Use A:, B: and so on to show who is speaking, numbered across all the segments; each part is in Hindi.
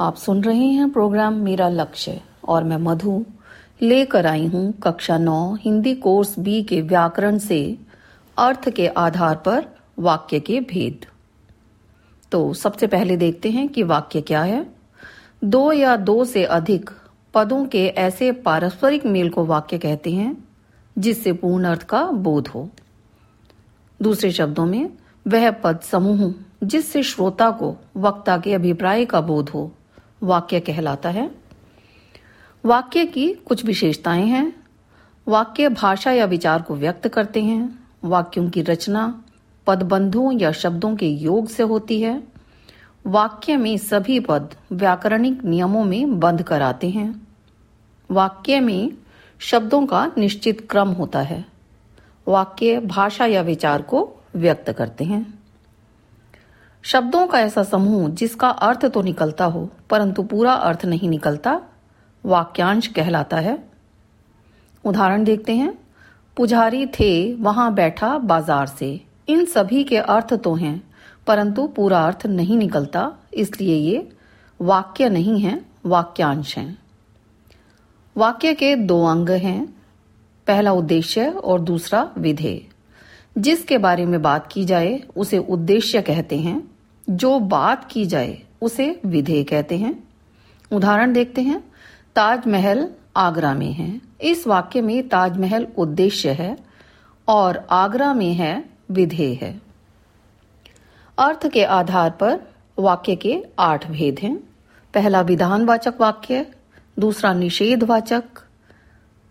A: आप सुन रहे हैं प्रोग्राम मेरा लक्ष्य और मैं मधु लेकर आई हूँ कक्षा नौ हिंदी कोर्स बी के व्याकरण से अर्थ के आधार पर वाक्य के भेद। तो सबसे पहले देखते हैं कि वाक्य क्या है। दो या दो से अधिक पदों के ऐसे पारस्परिक मेल को वाक्य कहते हैं, जिससे पूर्ण अर्थ का बोध हो। दूसरे शब्दों में, वह पद समूह जिससे श्रोता को वक्ता के अभिप्राय का बोध हो। वाक्य कहलाता है। वाक्य की कुछ विशेषताएँ हैं। वाक्य भाषा या विचार को व्यक्त करते हैं। वाक्यों की रचना पदबंधों या शब्दों के योग से होती है। वाक्य में सभी पद व्याकरणिक नियमों में बंध कर आते हैं। वाक्य में शब्दों का निश्चित क्रम होता है। वाक्य भाषा या विचार को व्यक्त करते हैं। शब्दों का ऐसा समूह जिसका अर्थ तो निकलता हो, परंतु पूरा अर्थ नहीं निकलता, वाक्यांश कहलाता है। उदाहरण देखते हैं। पुजारी थे, वहाँ बैठा बाज़ार से। इन सभी के अर्थ तो हैं, परंतु पूरा अर्थ नहीं निकलता, इसलिए ये वाक्य नहीं है, वाक्यांश हैं। वाक्य के दो अंग हैं, पहला उद्देश्य और दूसरा विधेय। जिसके बारे में बात की जाए, उसे उद्देश्य कहते हैं। जो बात की जाए, उसे विधेय कहते हैं। उदाहरण देखते हैं। ताजमहल आगरा में है। इस वाक्य में ताजमहल उद्देश्य है और आगरा में है विधेय है। अर्थ के आधार पर वाक्य के आठ भेद हैं। पहला विधानवाचक वाक्य, दूसरा निषेधवाचक,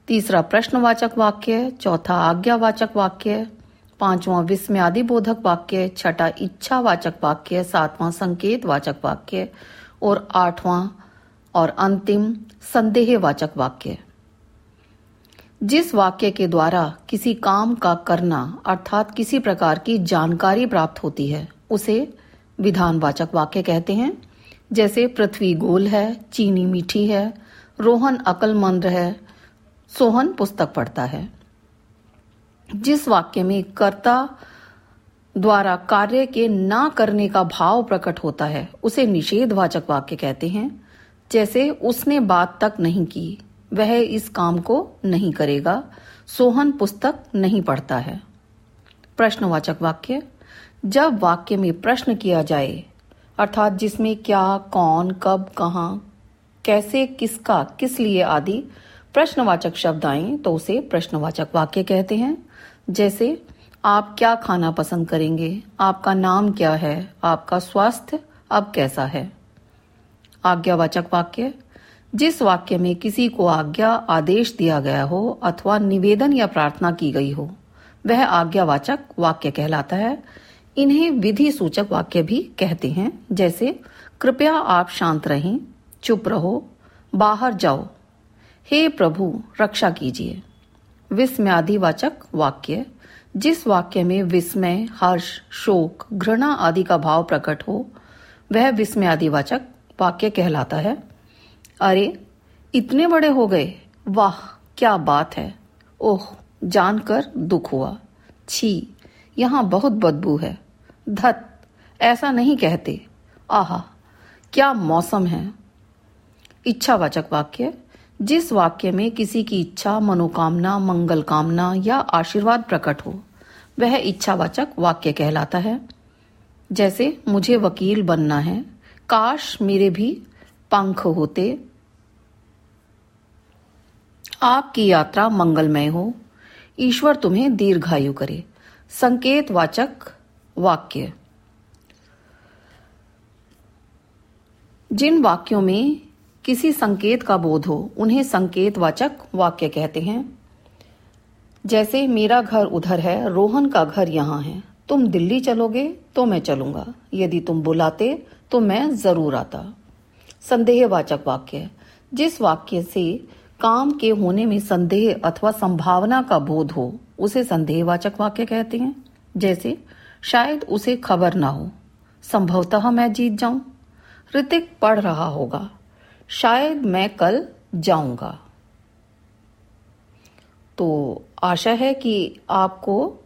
A: तीसरा प्रश्नवाचक वाक्य, चौथा आज्ञावाचक वाक्य पांचवा विस्म्यादि बोधक वाक्य, छठा इच्छावाचक वाक्य, सातवां संकेत वाचक वाक्य और आठवां और अंतिम संदेहवाचक वाक्य। जिस वाक्य के द्वारा किसी काम का करना अर्थात किसी प्रकार की जानकारी प्राप्त होती है, उसे विधानवाचक वाक्य कहते हैं। जैसे, पृथ्वी गोल है, चीनी मीठी है, रोहन अकलमंद है, सोहन पुस्तक पढ़ता है। जिस वाक्य में कर्ता द्वारा कार्य के ना करने का भाव प्रकट होता है, उसे निषेधवाचक वाक्य कहते हैं। जैसे, उसने बात तक नहीं की, वह इस काम को नहीं करेगा, सोहन पुस्तक नहीं पढ़ता है। प्रश्नवाचक वाक्य, जब वाक्य में प्रश्न किया जाए, अर्थात जिसमें क्या, कौन, कब, कहा, कैसे, किसका, किस लिए आदि प्रश्नवाचक शब्द आए तो उसे प्रश्नवाचक वाक्य कहते हैं। जैसे, आप क्या खाना पसंद करेंगे? आपका नाम क्या है? आपका स्वास्थ्य अब कैसा है? आज्ञावाचक वाक्य, जिस वाक्य में किसी को आज्ञा, आदेश दिया गया हो अथवा निवेदन या प्रार्थना की गई हो, वह आज्ञावाचक वाक्य कहलाता है। इन्हें विधि सूचक वाक्य भी कहते हैं, जैसे, कृपया आप शांत रहें, चुप रहो, बाहर जाओ हे प्रभु, रक्षा कीजिए। विस्मयादिवाचक वाक्य, जिस वाक्य में विस्मय, हर्ष, शोक, घृणा आदि का भाव प्रकट हो, वह विस्मयादिवाचक वाक्य कहलाता है। अरे, इतने बड़े हो गए। वाह, क्या बात है। ओह, जानकर दुख हुआ। छी, यहाँ बहुत बदबू है। धत, ऐसा नहीं कहते। आहा, क्या मौसम है। इच्छावाचक वाक्य जिस वाक्य में किसी की इच्छा, मनोकामना, मंगल कामना या आशीर्वाद प्रकट हो, वह इच्छावाचक वाक्य कहलाता है। जैसे, मुझे वकील बनना है। काश मेरे भी पंख होते। आपकी यात्रा मंगलमय हो। ईश्वर तुम्हें दीर्घायु करे। संकेत वाचक वाक्य। जिन वाक्यों में किसी संकेत का बोध हो, उन्हें संकेत वाचक वाक्य कहते हैं। जैसे, मेरा घर उधर है, रोहन का घर यहाँ है। तुम दिल्ली चलोगे तो मैं चलूँगा। यदि तुम बुलाते तो मैं ज़रूर आता। संदेहवाचक वाक्य जिस वाक्य से काम के होने में संदेह अथवा संभावना का बोध हो, उसे संदेहवाचक वाक्य कहते हैं। जैसे, शायद उसे खबर ना हो, संभवतः मैं जीत जाऊँ। ऋतिक पढ़ रहा होगा। शायद मैं कल जाऊँगा। तो आशा है कि आपको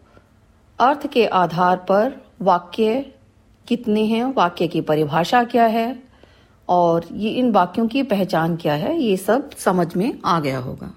A: अर्थ के आधार पर वाक्य कितने हैं, वाक्य की परिभाषा क्या है, और ये इन वाक्यों की पहचान क्या है, ये सब समझ में आ गया होगा।